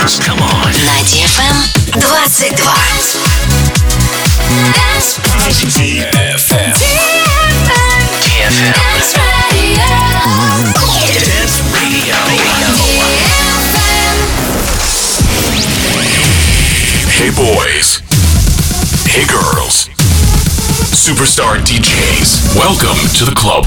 Dance. Come on. На DFM 22. DFM. DFM. Dance Radio. Hey boys. Hey girls. Superstar DJs. Welcome to the club.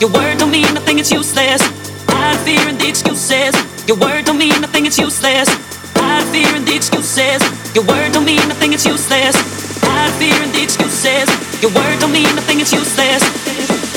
Your word don't mean a thing. it's useless. I fear in the excuses. Your word don't mean a thing. it's useless. I fear in the excuses. Your word don't mean a thing. it's useless. I fear in the excuses. Your word don't mean a thing. it's useless.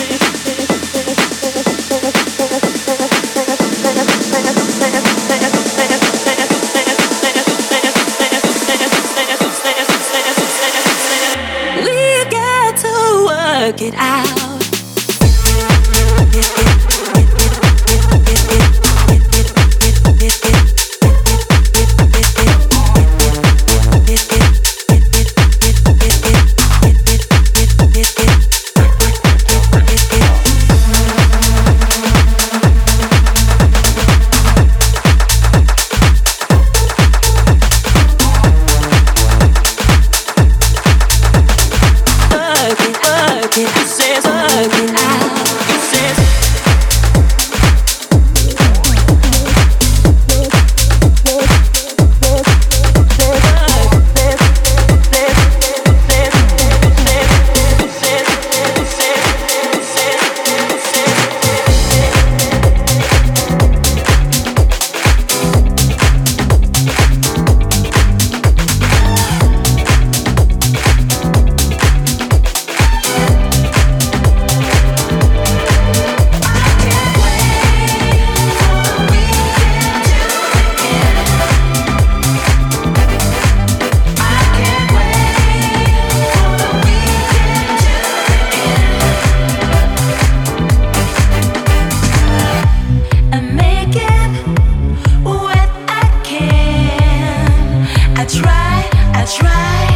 try, I try.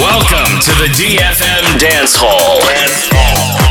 Welcome to the DFM Dance Hall. Dance Hall.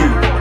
Q.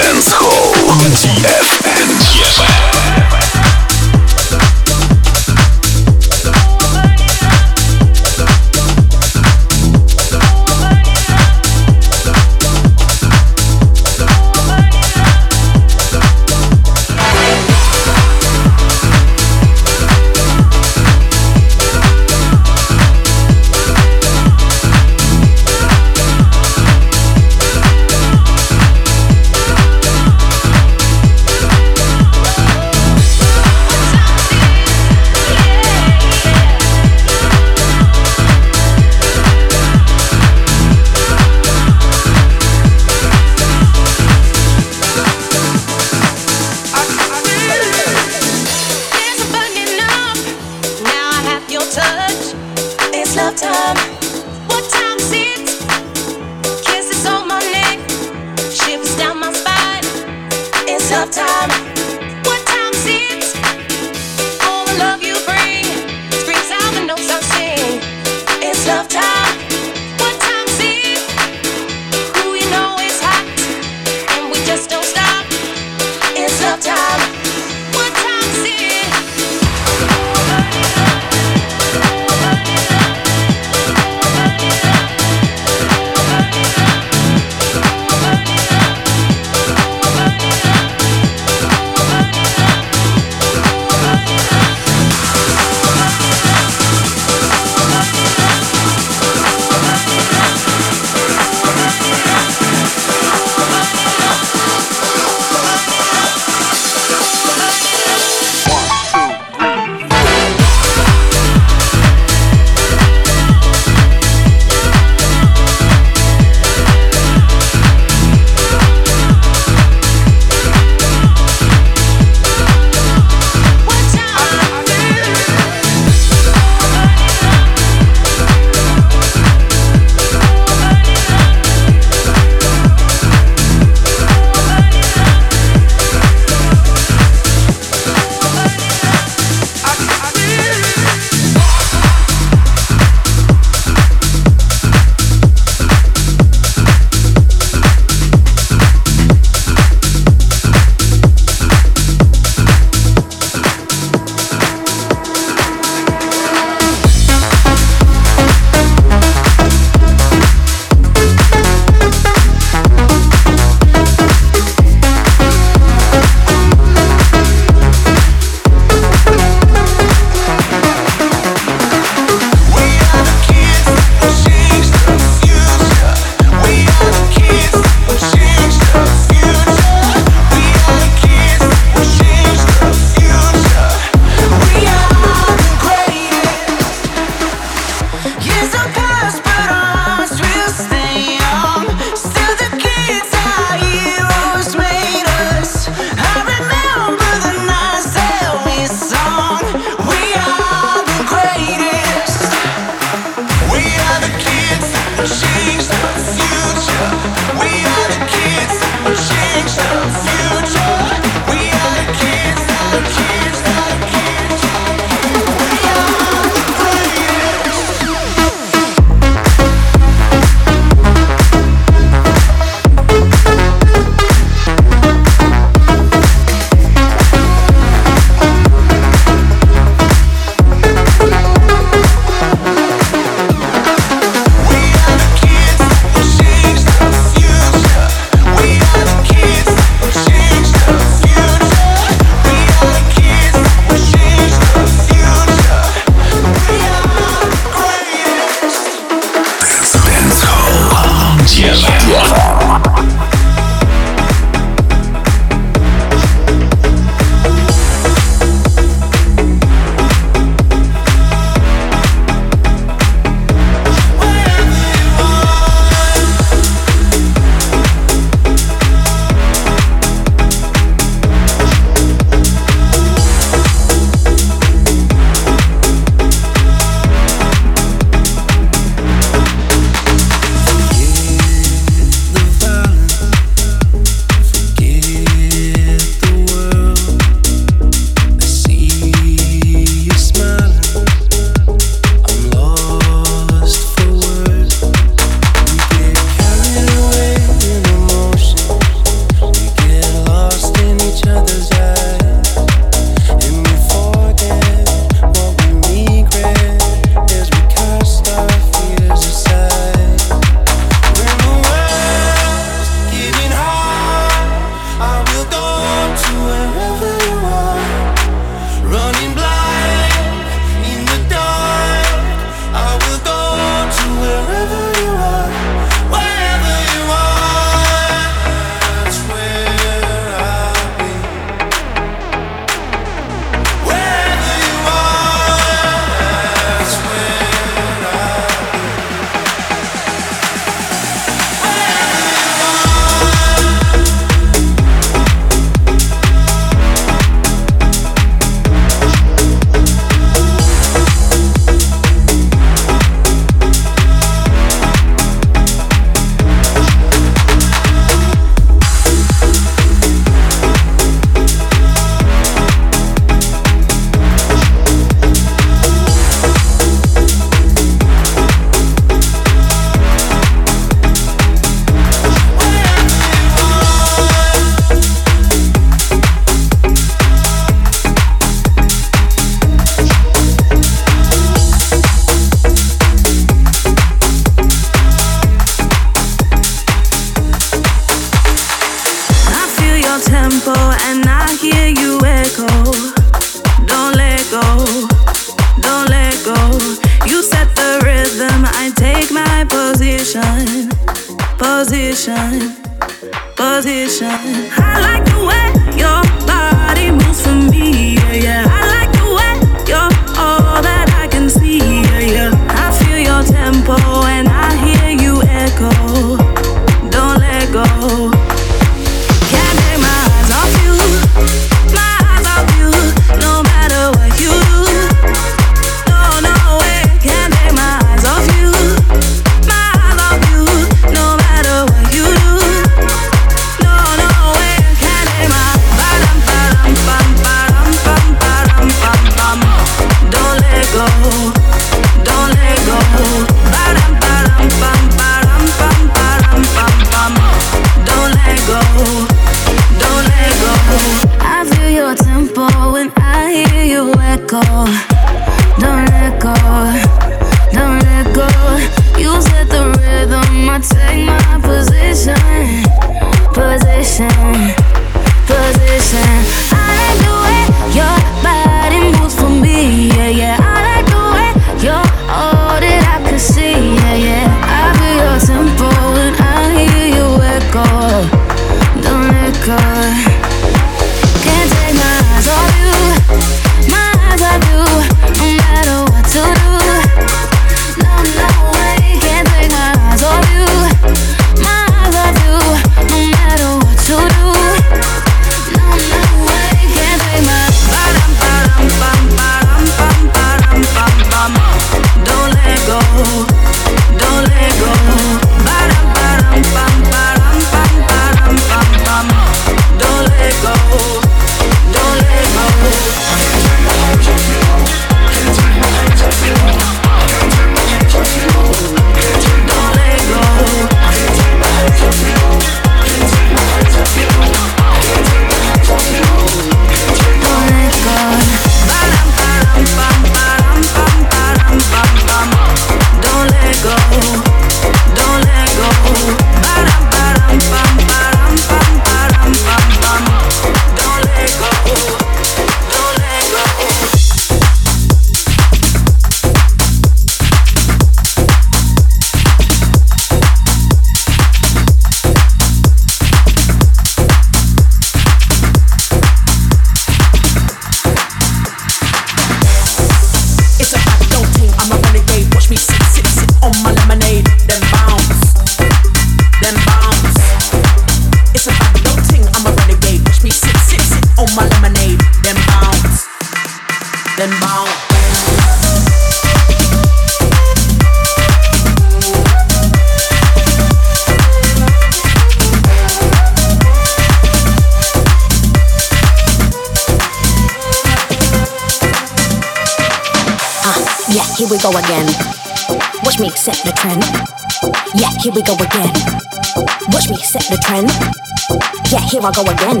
Here I go again.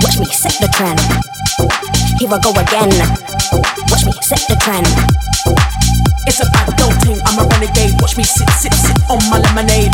Watch me set the trend. Here I go again. Watch me set the trend. It's a bad thing. I'm a renegade. Watch me sit, sit, sit on my lemonade.